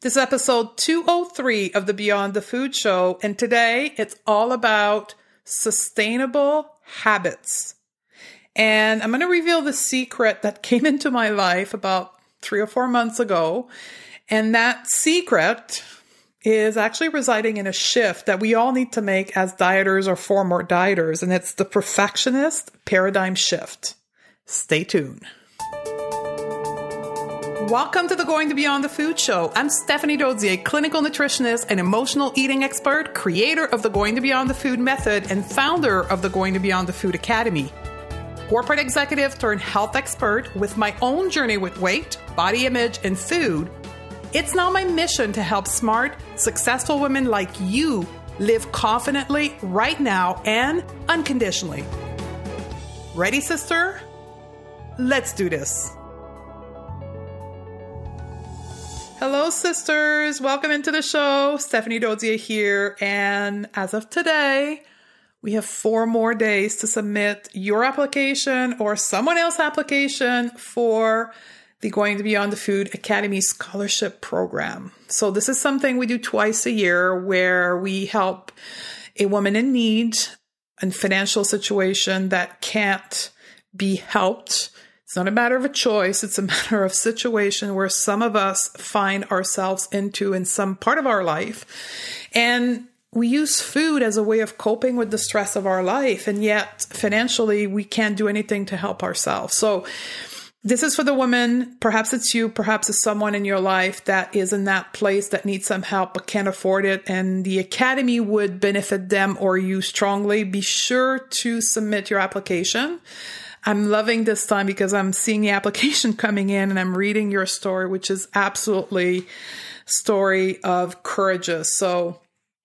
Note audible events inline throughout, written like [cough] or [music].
This is episode 203 of the Beyond the Food Show, and today it's all about sustainable habits. And I'm going to reveal the secret that [laughs] came into my life about three or four months ago. And that secret is actually residing in a shift that we all need to make as dieters or former dieters, and it's the perfectionist paradigm shift. Stay tuned. Welcome to the Going to Beyond the Food Show. I'm Stephanie Dodier, clinical nutritionist and emotional eating expert, creator of the Going to Beyond the Food method, and founder of the Going to Beyond the Food Academy. Corporate executive turned health expert with my own journey with weight, body image, and food. It's now my mission to help smart, successful women like you live confidently right now and unconditionally. Ready, sister? Let's do this. Hello, sisters. Welcome into the show. Stephanie Dodier here. And as of today, we have four more days to submit your application or someone else's application for the Going to Beyond the Food Academy Scholarship Program. So, this is something we do twice a year where we help a woman in need and financial situation that can't be helped it's not a matter of a choice. It's a [laughs] matter of situation where some of us find ourselves into in some part of our life. And we use food as a way of coping with the stress of our life. And yet financially, we can't do anything to help ourselves. So this is for the woman. Perhaps it's you. Perhaps it's someone in your life that is in that place that needs some help but can't afford it. And the academy would benefit them or you strongly. Be sure to submit your application. I'm loving this time because I'm seeing the application [laughs] coming in and I'm reading your story, which is absolutely story of courageous. So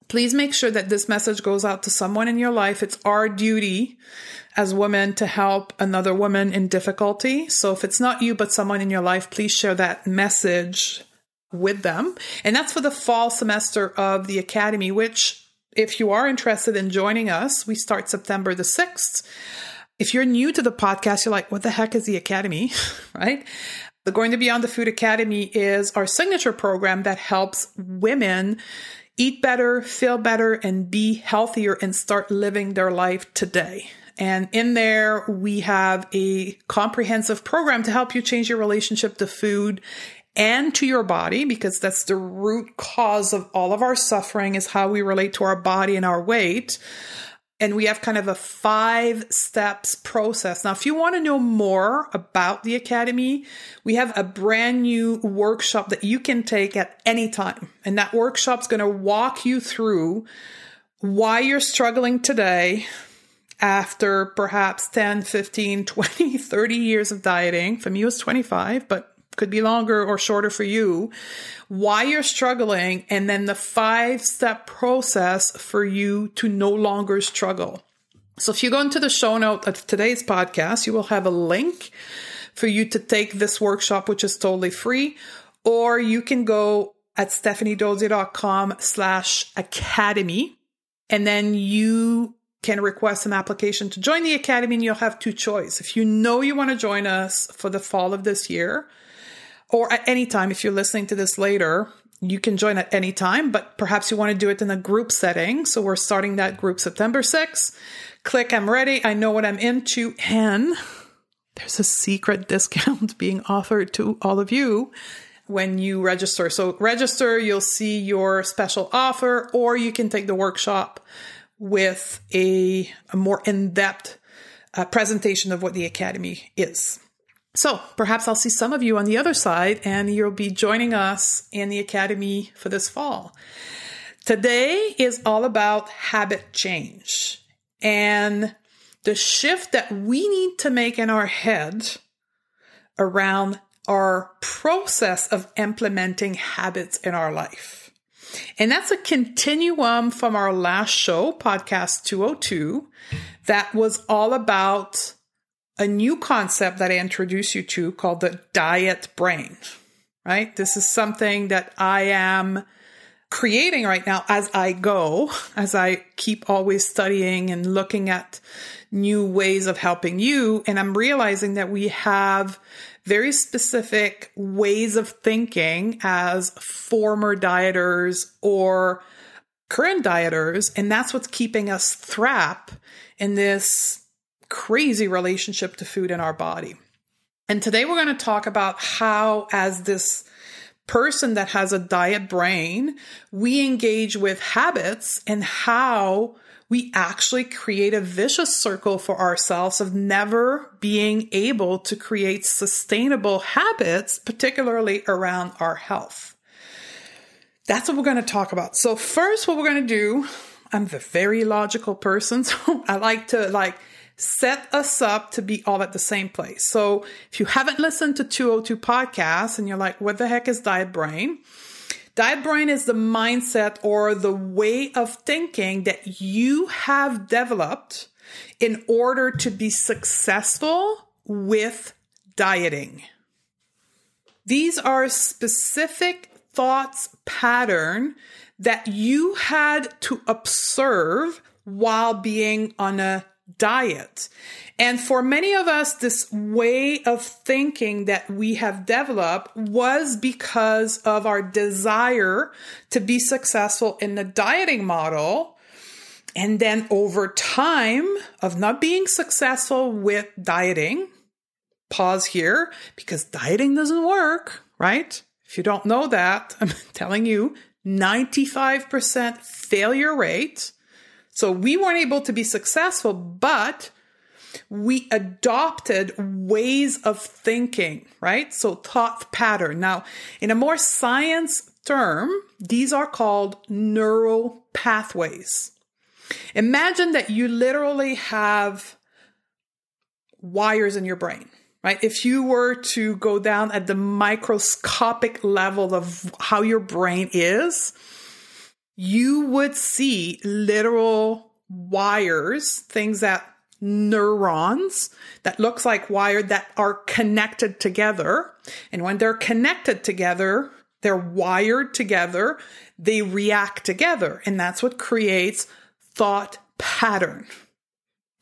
please make sure that this message goes out to someone in your life. It's our duty as women to help another woman in difficulty. So if it's not you, but someone in your life, please share that message with them. And that's for the fall semester of the Academy, which if you are interested in joining us, we start September the 6th. If you're new to the podcast, you're like, what the heck is the Academy? [laughs] right? The Going to Beyond the Food Academy is our signature program that helps women eat better, feel better, and be healthier and start living their life today. And in there, we have a comprehensive program to help you change your relationship to food and to your body because that's the root cause of all of our suffering is how we relate to our body and our weight and we have kind of a five steps process. Now, if you want to know more about the Academy, we have a brand new workshop that you can take at any time. And that workshop's going to walk you through why you're struggling today after perhaps 10, 15, 20, [laughs] 30 years of dieting. For me, it was 25, but could be longer or shorter for you, why you're struggling, and then the five step process for you to no longer struggle. So if you go into the show note of today's podcast, you will have a link for you to take this workshop, which is totally free, or you can go at stephaniedodier.com slash academy, and then you can request an application to join the academy and you'll have two choices. If you know you want to join us for the fall of this year, or at any time if you're listening to this later you can join at any time but perhaps you want to do it in a group setting. So we're starting that group september 6th click i'm ready. I know what i'm into. And there's a secret [laughs] discount being offered to all of you when you register. So register you'll see your special offer or you can take the workshop with a, a more in-depth uh, presentation of what the academy is so perhaps I'll see some of you on the other side and you'll be joining us in the Academy for this fall. Today is all about habit change and the shift that we need to make in our head around our process of implementing habits in our life. And that's a continuum from our last show, podcast 202, that was all about a new concept that I introduce you to called the diet brain, right? This is something that I am creating right now as I go, as I keep always studying and looking at new ways of helping you. And I'm realizing that we have very specific ways of thinking as former dieters or current dieters. And that's what's keeping us trapped in this crazy relationship to food in our body. And today we're going to talk about how, as this person that has a diet brain, we engage with habits and how we actually create a vicious circle for ourselves of never being able to create sustainable habits, particularly around our health. That's what we're going to talk about. So first, what we're going to do, I'm the very logical person, [laughs] so I like to like set us up to be all at the same place. So if you haven't listened to 202 podcasts and you're like, what the heck is diet brain? Diet brain is the mindset or the way of thinking that you have developed in order to be successful with dieting. These are specific thoughts pattern that you had to observe while being on a diet. And for many of us, this way of thinking that we have developed was because of our desire to be successful in the dieting model. And then over time of not being successful with dieting, pause here because dieting doesn't work, right? If you don't know that, [laughs] I'm telling you, 95% failure rate so we weren't able to be successful, but we adopted ways of thinking, right? So thought pattern. Now, in a more science term, these are called neural pathways. Imagine that you literally have wires in your brain, right? If you were to go down at the microscopic level of how your brain is, you would see literal wires, things that neurons that looks like wire that are connected together. And when they're connected together, they're wired together, they react together. And that's what creates thought pattern.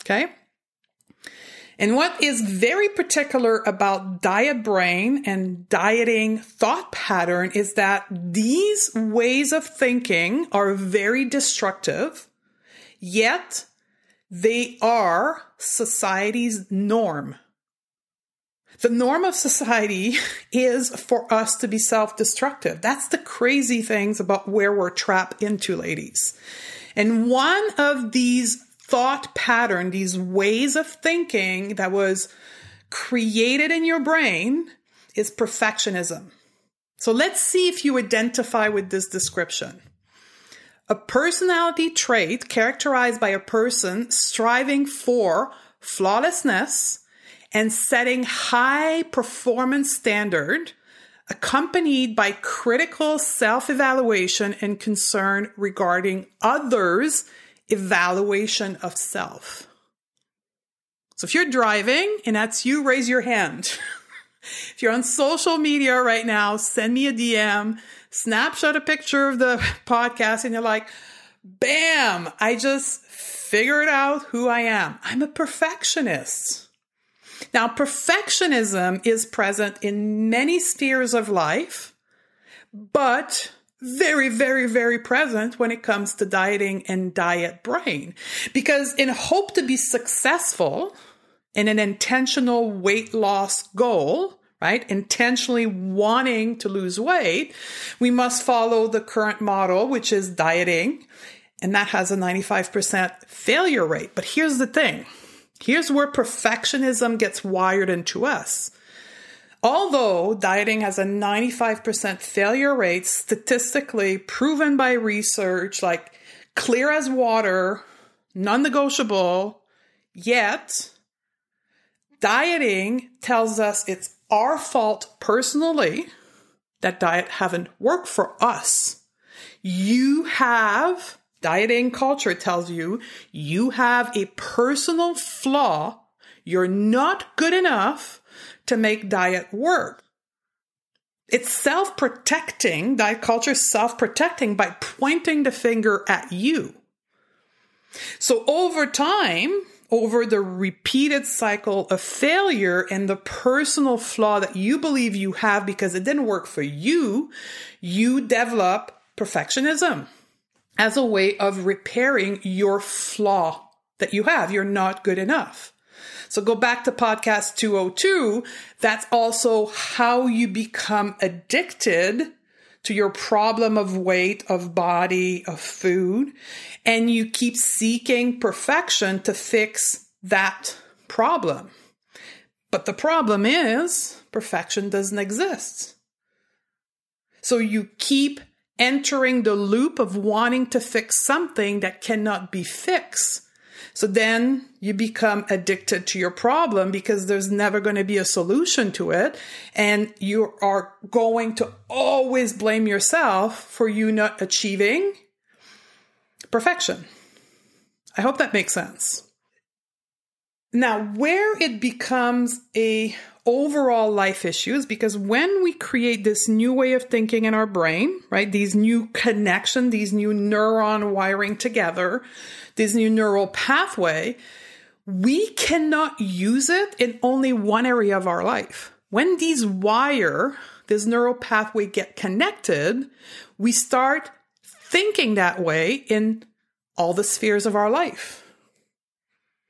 Okay. And what is very particular about diet brain and dieting thought pattern is that these ways of thinking are very destructive, yet they are society's norm. The norm of society [laughs] is for us to be self destructive. That's the crazy things about where we're trapped into, ladies. And one of these thought pattern, these ways of thinking that was created in your brain is perfectionism. So let's see if you identify with this description. A personality trait characterized by a person striving for flawlessness and setting high performance standard accompanied by critical self-evaluation and concern regarding others evaluation of self. So if you're driving and that's you, raise your hand. [laughs] if you're on social media right now, send me a DM, snapshot a picture of the [laughs] podcast, and you're like, bam, I just figured out who I am. I'm a perfectionist. Now, perfectionism is present in many spheres of life, but very, very, very present when it comes to dieting and diet brain. Because in hope to be successful in an intentional weight loss goal, right? Intentionally wanting to lose weight, we must follow the current model, which is dieting. And that has a 95% failure rate. But here's the thing. Here's where perfectionism gets wired into us. Although dieting has a 95% failure rate, statistically proven by research, like clear as water, non negotiable, yet dieting tells us it's our fault personally that diet haven't worked for us. You have, dieting culture tells you, you have a personal flaw. You're not good enough to make diet work. It's self protecting, diet culture is self protecting by pointing the finger at you. So over time, over the repeated cycle of failure and the personal flaw that you believe you have because it didn't work for you, you develop perfectionism as a way of repairing your flaw that you have. You're not good enough. So go back to podcast 202. That's also how you become addicted to your problem of weight, of body, of food, and you keep seeking perfection to fix that problem. But the problem is perfection doesn't exist. So you keep entering the loop of wanting to fix something that cannot be fixed so then you become addicted to your problem because there's never going to be a solution to it. And you are going to always blame yourself for you not achieving perfection. I hope that makes sense. Now, where it becomes a overall life issues because when we create this new way of thinking in our brain, right, these new connection, these new neuron wiring together, this new neural pathway, we cannot use it in only one area of our life. When these wire, this neural pathway get connected, we start thinking that way in all the spheres of our life.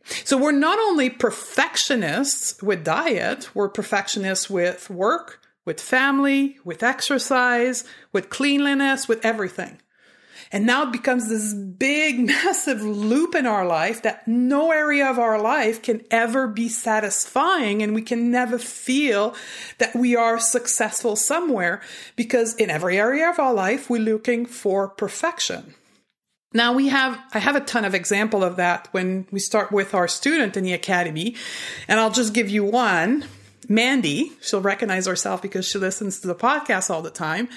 So we're not only perfectionists with diet, we're perfectionists with work, with family, with exercise, with cleanliness, with everything. And now it becomes this big, [laughs] massive loop in our life that no area of our life can ever be satisfying. And we can never feel that we are successful somewhere because in every area of our life, we're looking for perfection. Now we have, I have a ton of example of that when we start with our student in the academy. And I'll just give you one. Mandy, she'll recognize herself because she listens to the podcast all the time.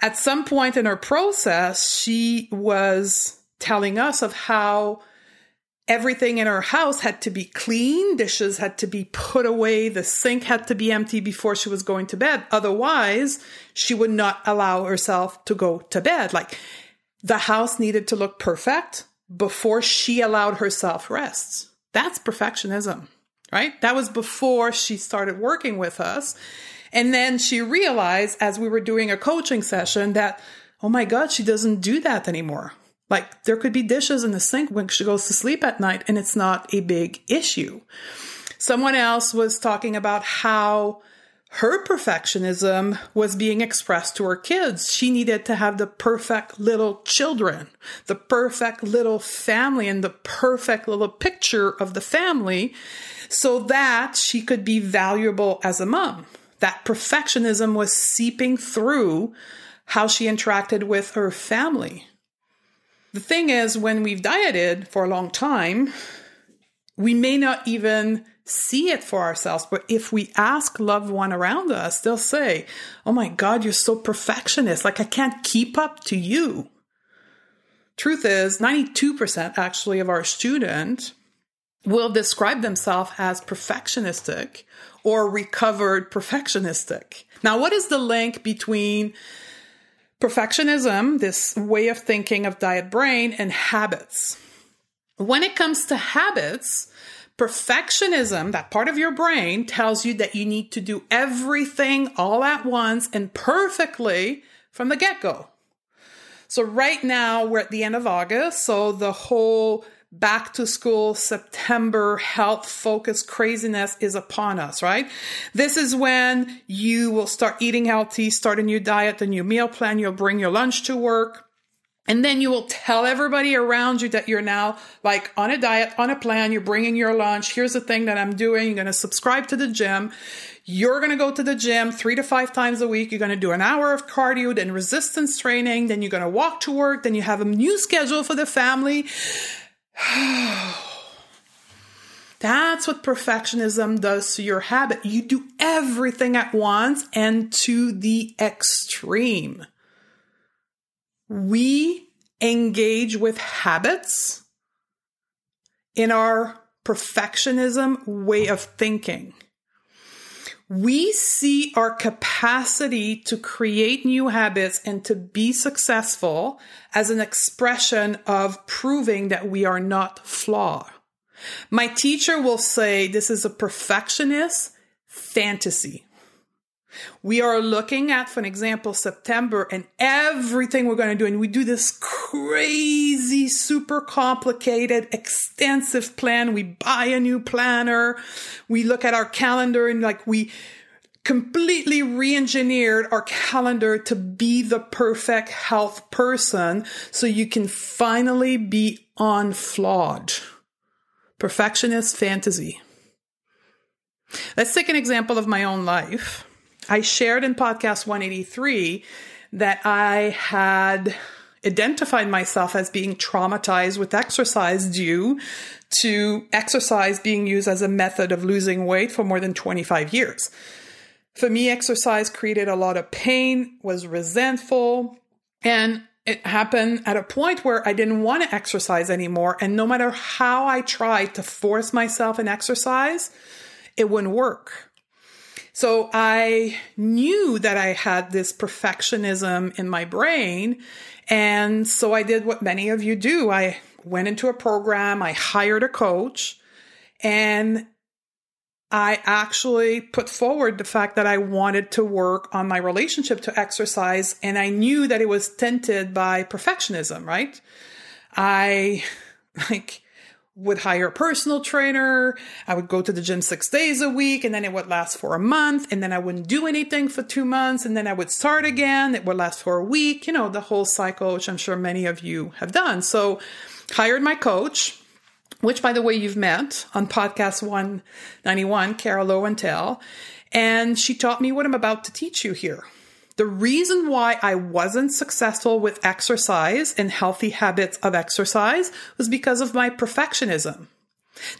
At some point in her process, she was telling us of how everything in her house had to be clean, dishes had to be put away, the sink had to be empty before she was going to bed. Otherwise, she would not allow herself to go to bed. Like the house needed to look perfect before she allowed herself rest. That's perfectionism, right? That was before she started working with us. And then she realized as we were doing a coaching session that, oh my God, she doesn't do that anymore. Like there could be dishes in the sink when she goes to sleep at night and it's not a big issue. Someone else was talking about how her perfectionism was being expressed to her kids. She needed to have the perfect little children, the perfect little family, and the perfect little picture of the family so that she could be valuable as a mom. That perfectionism was seeping through how she interacted with her family. The thing is, when we've dieted for a long time, we may not even see it for ourselves. But if we ask loved one around us, they'll say, Oh my God, you're so perfectionist. Like I can't keep up to you. Truth is, 92% actually of our students will describe themselves as perfectionistic or recovered perfectionistic. Now, what is the link between perfectionism, this way of thinking of diet brain, and habits? When it comes to habits, Perfectionism, that part of your brain, tells you that you need to do everything all at once and perfectly from the get go. So, right now, we're at the end of August. So, the whole back to school September health focus craziness is upon us, right? This is when you will start eating healthy, start a new diet, a new meal plan. You'll bring your lunch to work. And then you will tell everybody around you that you're now like on a diet, on a plan, you're bringing your lunch. Here's the thing that I'm doing. You're going to subscribe to the gym. You're going to go to the gym three to five times a week. You're going to do an hour of cardio, then resistance training. Then you're going to walk to work. Then you have a new schedule for the family. [sighs] That's what perfectionism does to your habit. You do everything at once and to the extreme we engage with habits in our perfectionism way of thinking. We see our capacity to create new habits and to be successful as an expression of proving that we are not flawed. My teacher will say this is a perfectionist fantasy. We are looking at, for an example, September and everything we're going to do. And we do this crazy, super complicated, extensive plan. We buy a new planner. We look at our calendar and like we completely re-engineered our calendar to be the perfect health person so you can finally be unflawed. Perfectionist fantasy. Let's take an example of my own life. I shared in podcast 183 that I had identified myself as being traumatized with exercise due to exercise being used as a method of losing weight for more than 25 years. For me, exercise created a lot of pain, was resentful, and it happened at a point where I didn't want to exercise anymore. And no matter how I tried to force myself in exercise, it wouldn't work. So I knew that I had this perfectionism in my brain. And so I did what many of you do. I went into a program, I hired a coach, and I actually put forward the fact that I wanted to work on my relationship to exercise. And I knew that it was tinted by perfectionism, right? I [laughs] like, would hire a personal trainer. I would go to the gym six days a week and then it would last for a month and then I wouldn't do anything for two months and then I would start again. It would last for a week, you know, the whole cycle, which I'm sure many of you have done. So hired my coach, which by the way, you've met on podcast 191, Carol Lowenthal. And she taught me what I'm about to teach you here. The reason why I wasn't successful with exercise and healthy habits of exercise was because of my perfectionism.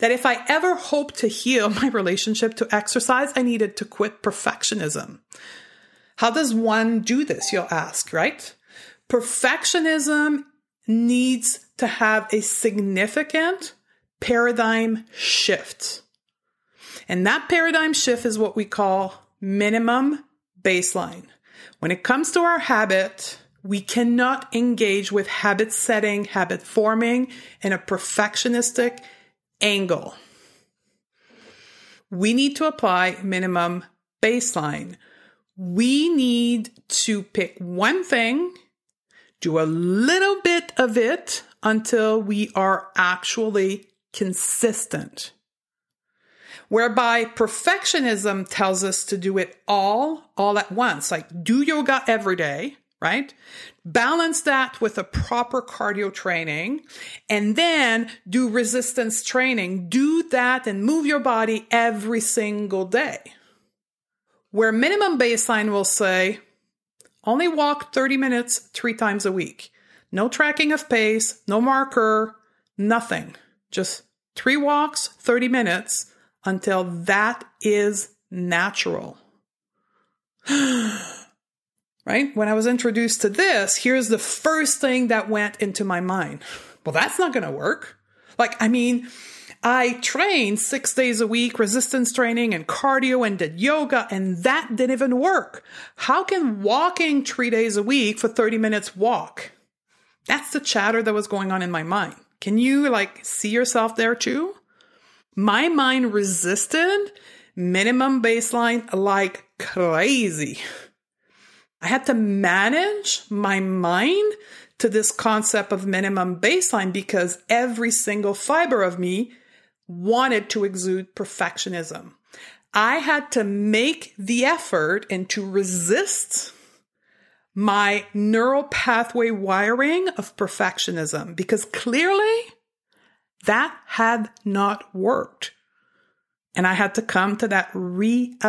That if I ever hoped to heal [laughs] my relationship to exercise, I needed to quit perfectionism. How does one do this? You'll ask, right? Perfectionism needs to have a significant paradigm shift. And that paradigm shift is what we call minimum baseline. When it comes to our habit, we cannot engage with habit setting, habit forming in a perfectionistic angle. We need to apply minimum baseline. We need to pick one thing, do a little bit of it until we are actually consistent whereby perfectionism tells us to do it all, all at once, like do yoga every day, right? Balance that with a proper cardio training and then do resistance training. Do that and move your body every single day. Where minimum baseline will say, only walk 30 minutes three times a week. No tracking of pace, no marker, nothing. Just three walks, 30 minutes until that is natural. [gasps] right? When I was introduced to this, here's the first thing that went into my mind. Well, that's not going to work. Like, I mean, I trained six days a week, resistance training and cardio and did yoga, and that didn't even work. How can walking three days a week for 30 minutes walk? That's the chatter that was going on in my mind. Can you like see yourself there too? My mind resisted minimum baseline like crazy. I had to manage my mind to this concept of minimum baseline because every single fiber of me wanted to exude perfectionism. I had to make the effort and to resist my neural pathway wiring of perfectionism because clearly that had not worked. And I had to come to that realization.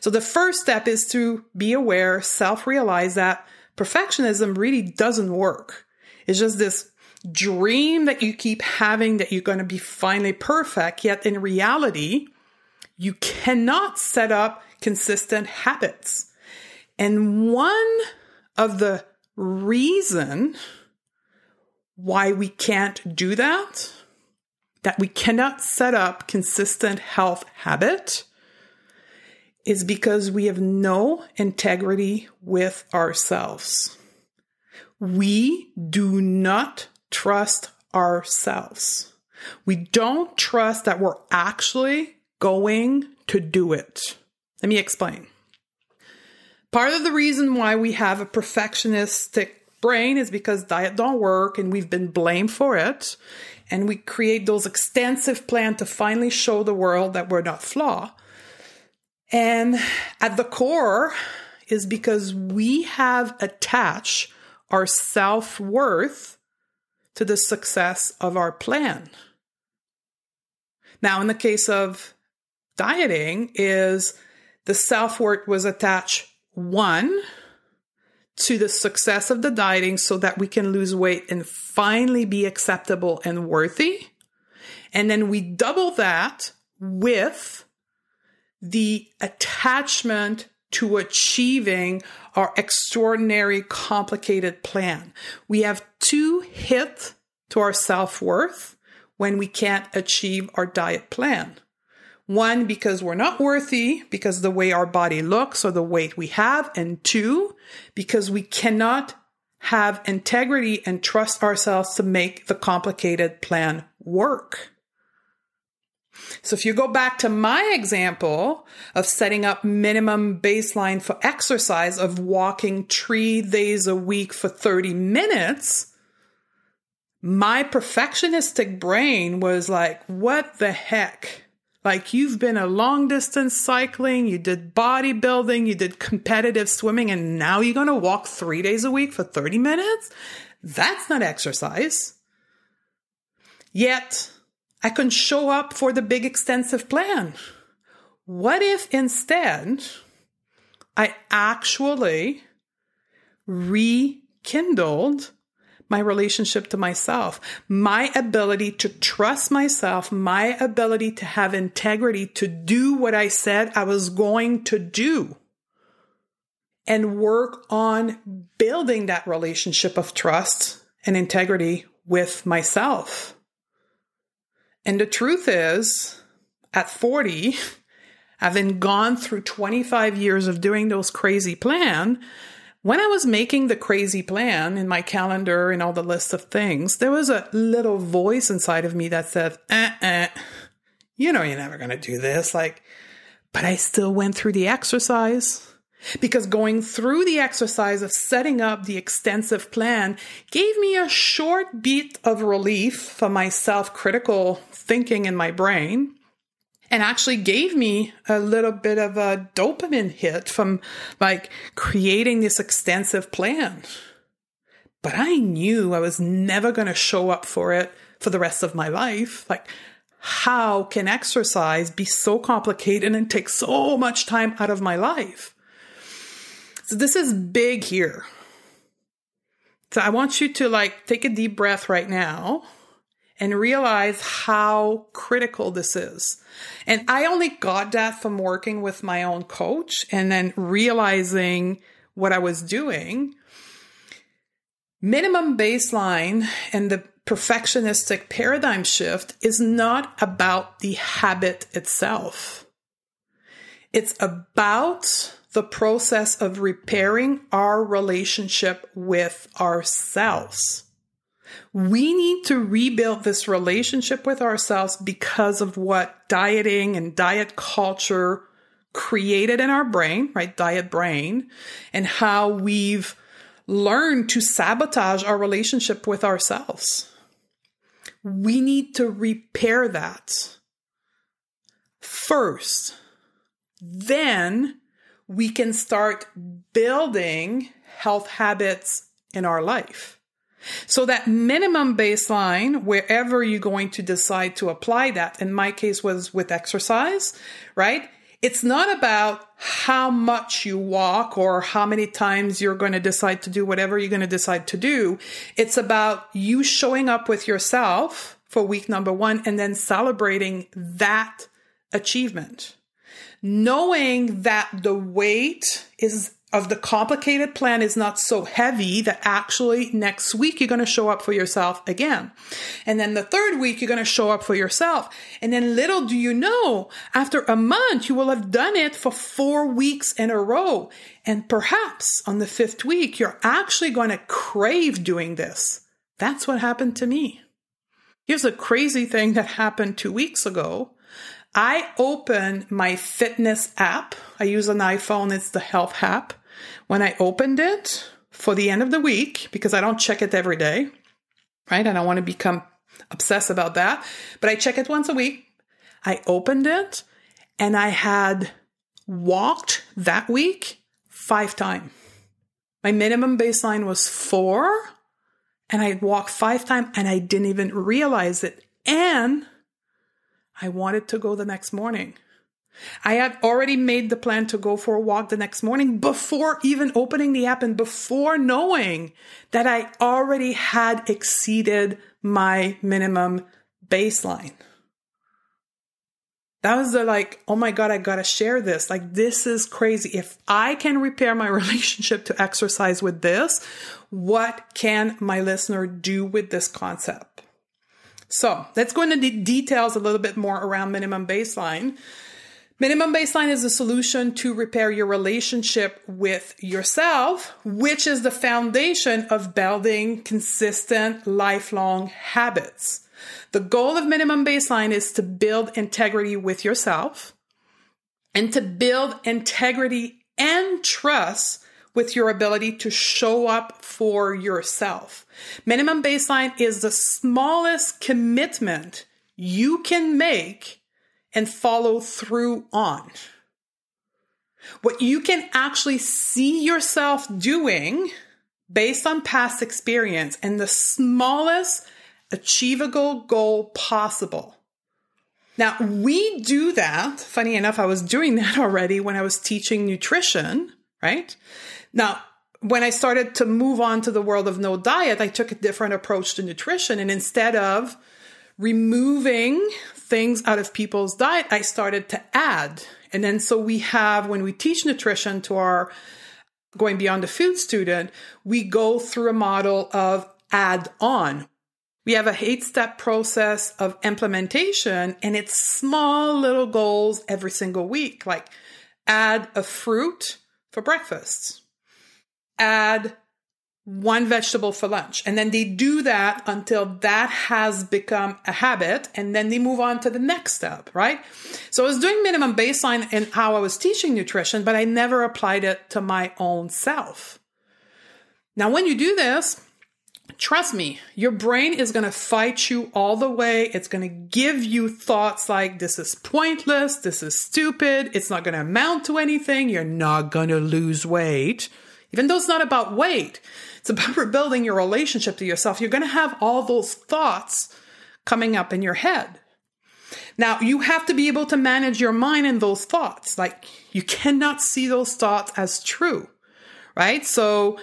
So the first step is to be aware, self realize that perfectionism really doesn't work. It's just this dream that you keep having that you're going to be finally perfect. Yet in reality, you cannot set up consistent habits. And one of the reason why we can't do that, that we cannot set up consistent health habit, is because we have no integrity with ourselves. We do not trust ourselves. We don't trust that we're actually going to do it. Let me explain. Part of the reason why we have a perfectionistic brain is because diet don't work and we've been blamed for it. And we create those extensive plans to finally show the world that we're not flawed. And at the core is because we have attached our self worth to the success of our plan. Now, in the case of dieting, is the self worth was attached one to the success of the dieting so that we can lose weight and finally be acceptable and worthy. And then we double that with the attachment to achieving our extraordinary complicated plan. We have two hits to our self worth when we can't achieve our diet plan. One, because we're not worthy because the way our body looks or the weight we have. And two, because we cannot have integrity and trust ourselves to make the complicated plan work. So if you go back to my example of setting up minimum baseline for exercise of walking three days a week for 30 minutes, my perfectionistic brain was like, what the heck? Like you've been a long distance cycling, you did bodybuilding, you did competitive swimming, and now you're going to walk three days a week for 30 minutes? That's not exercise. Yet I can show up for the big extensive plan. What if instead I actually rekindled my relationship to myself, my ability to trust myself, my ability to have integrity to do what I said I was going to do and work on building that relationship of trust and integrity with myself. And the truth is, at 40, having gone through 25 years of doing those crazy plan, when I was making the crazy plan in my calendar and all the list of things, there was a little voice inside of me that said, eh, you know, you're never going to do this. Like, but I still went through the exercise because going through the exercise of setting up the extensive plan gave me a short beat of relief from my self critical thinking in my brain and actually gave me a little bit of a dopamine hit from like creating this extensive plan. But I knew I was never going to show up for it for the rest of my life. Like, how can exercise be so complicated and take so much time out of my life? So, this is big here. So, I want you to like take a deep breath right now and realize how critical this is. And I only got that from working with my own coach and then realizing what I was doing. Minimum baseline and the perfectionistic paradigm shift is not about the habit itself. It's about the process of repairing our relationship with ourselves. We need to rebuild this relationship with ourselves because of what dieting and diet culture created in our brain, right? Diet brain, and how we've learned to sabotage our relationship with ourselves. We need to repair that first. Then we can start building health habits in our life. So that minimum baseline, wherever you're going to decide to apply that, in my case was with exercise, right? It's not about how much you walk or how many times you're going to decide to do whatever you're going to decide to do. It's about you showing up with yourself for week number one and then celebrating that achievement. Knowing that the weight is of the complicated plan is not so heavy that actually next week you're going to show up for yourself again. And then the third week you're going to show up for yourself. And then little do you know, after a month, you will have done it for four weeks in a row. And perhaps on the fifth week, you're actually going to crave doing this. That's what happened to me. Here's a crazy thing that happened two weeks ago. I open my fitness app. I use an iPhone, it's the health app. When I opened it for the end of the week, because I don't check it every day, right? And I want to become obsessed about that, but I check it once a week. I opened it and I had walked that week five times. My minimum baseline was four, and I walked five times and I didn't even realize it. And I wanted to go the next morning. I had already made the plan to go for a walk the next morning before even opening the app and before knowing that I already had exceeded my minimum baseline. That was the like, oh my God, I gotta share this. Like, this is crazy. If I can repair my [laughs] relationship to exercise with this, what can my listener do with this concept? So let's go into the details a little bit more around minimum baseline. Minimum baseline is a solution to repair your relationship with yourself, which is the foundation of building consistent lifelong habits. The goal of minimum baseline is to build integrity with yourself and to build integrity and trust with your ability to show up for yourself. Minimum baseline is the smallest commitment you can make and follow through on. What you can actually see yourself doing based on past experience and the smallest achievable goal possible. Now, we do that. Funny enough, I was doing that [laughs] already when I was teaching nutrition, right? Now, when I started to move on to the world of no diet, I took a different approach to nutrition. And instead of removing things out of people's diet, I started to add. And then so we have, when we teach nutrition to our going beyond the food student, we go through a model of add on. We have a eight step process of implementation and it's small little goals every single week, like add a fruit for breakfast, add one vegetable for lunch. And then they do that until that has become a habit. And then they move on to the next step, right? So I was doing minimum baseline in how I was teaching nutrition, but I never applied it to my own self. Now, when you do this, trust me, your brain is going to fight you all the way. It's going to give you thoughts like, this is pointless. This is stupid. It's not going to amount to anything. You're not going to lose weight. Even though it's not about weight, it's about [laughs] rebuilding your relationship to yourself. You're going to have all those thoughts coming up in your head. Now, you have to be able to manage your mind and those thoughts. Like, you cannot see those thoughts as true, right? So,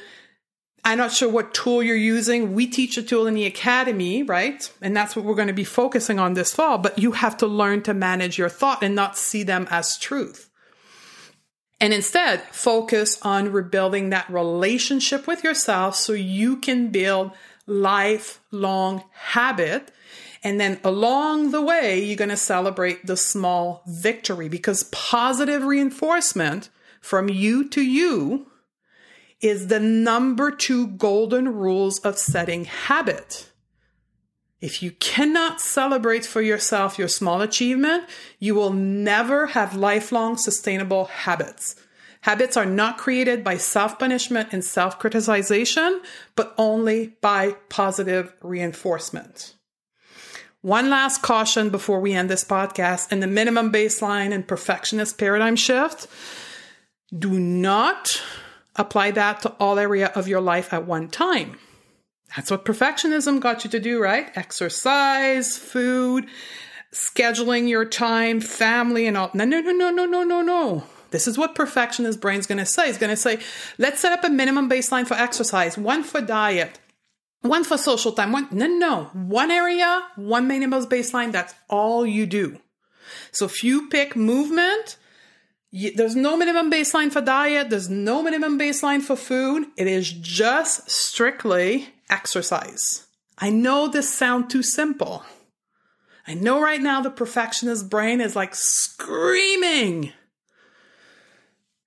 I'm not sure what tool you're using. We teach a tool in the academy, right? And that's what we're going to be focusing on this fall. But you have to learn to manage your thought and not see them as truth and instead focus on rebuilding that relationship with yourself so you can build lifelong habit. And then along the way you're going to celebrate the small victory because positive reinforcement from you to you is the number 2 golden rules of setting habit if you cannot celebrate for yourself your small achievement, you will never have lifelong sustainable habits. Habits are not created by self punishment and self criticization, but only by positive reinforcement. One last caution before we end this podcast and the minimum baseline and perfectionist paradigm shift. Do not apply that to all area of your life at one time. That's what perfectionism got you to do, right? Exercise, food, scheduling your time, family, and all. No, no, no, no, no, no, no, no. This is what perfectionist brain's going to say. It's going to say, let's set up a minimum baseline for exercise, one for diet, one for social time. One, no, no, one area, one minimum baseline. That's all you do. So if you pick movement, there's no minimum baseline for diet. There's no minimum baseline for food. It is just strictly exercise. I know this sounds too simple. I know right now the perfectionist brain is like screaming.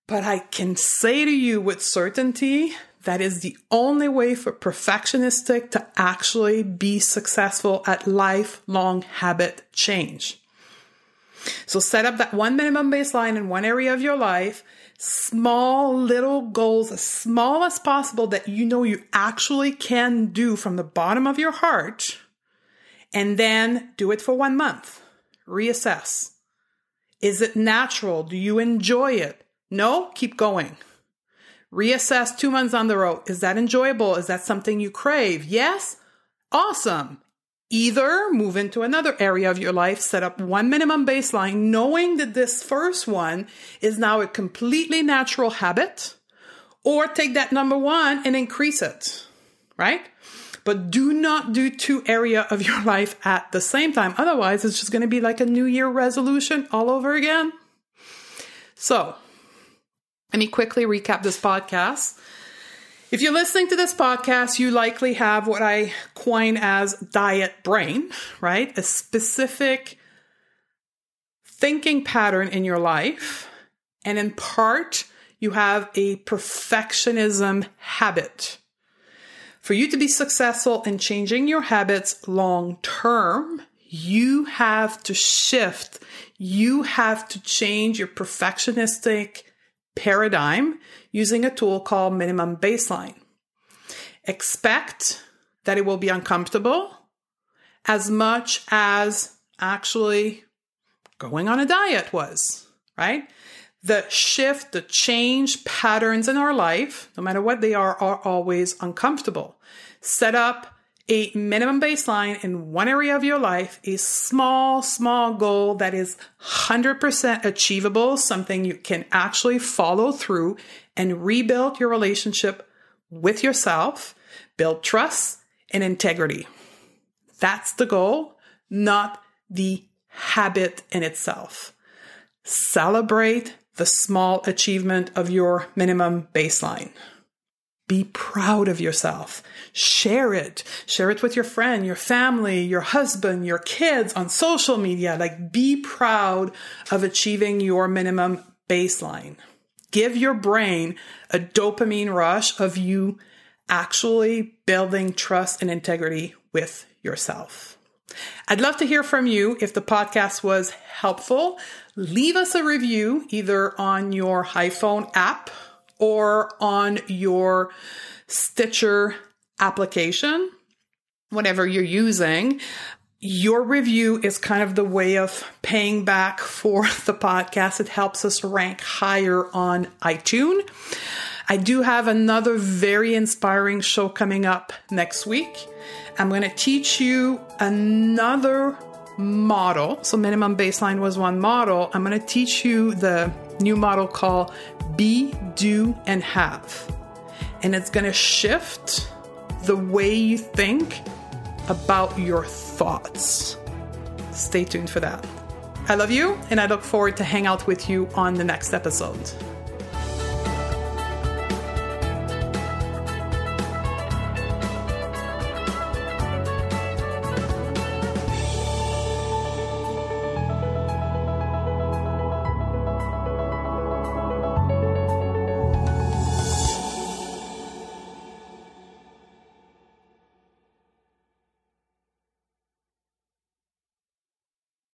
But I can say to you with certainty that is the only way for perfectionistic to actually be successful at lifelong habit change. So set up that one minimum baseline in one area of your life, small little goals, as small as possible that you know you actually can do from the bottom of your heart, and then do it for one month. Reassess. Is it natural? Do you enjoy it? No? Keep going. Reassess two months on the road. Is that enjoyable? Is that something you crave? Yes? Awesome. Either move into another area of your life, set up one minimum baseline, knowing that this first one is now a completely natural habit, or take that number one and increase it, right? But do not do two area of your [laughs] life at the same time. Otherwise, it's just going to be like a new year resolution all over again. So let me quickly recap this podcast. If you're listening to this podcast, you likely have what I coin as diet brain, right? A specific thinking pattern in your life. And in part, you have a perfectionism habit. For you to be successful in changing your habits long term, you have to shift. You have to change your perfectionistic paradigm using a tool called minimum baseline. Expect that it will be uncomfortable as much as actually going on a diet was, right? The shift, the change patterns in our life, no matter what they are, are always uncomfortable. Set up a minimum baseline in one area of your life, a small, small goal that is 100% achievable, something you can actually follow through and rebuild your relationship with yourself, build trust and integrity. That's the goal, not the habit in itself. Celebrate the small achievement of your minimum baseline. Be proud of yourself. Share it. Share it with your friend, your family, your husband, your kids on social media. Like be proud of achieving your minimum baseline. Give your brain a dopamine rush of you actually building trust and integrity with yourself. I'd love to hear from you if the podcast was helpful. Leave us a review either on your iPhone app or on your Stitcher application, whatever you're using, your review is kind of the way of paying back for [laughs] the podcast. It helps us rank higher on iTunes. I do have another very inspiring show coming up next week. I'm going to teach you another model. So, minimum baseline was one model. I'm going to teach you the new model called Be, Do, and Have. And it's going to shift the way you think about your thoughts. Stay tuned for that. I love you, and I look forward to hang out with you on the next episode.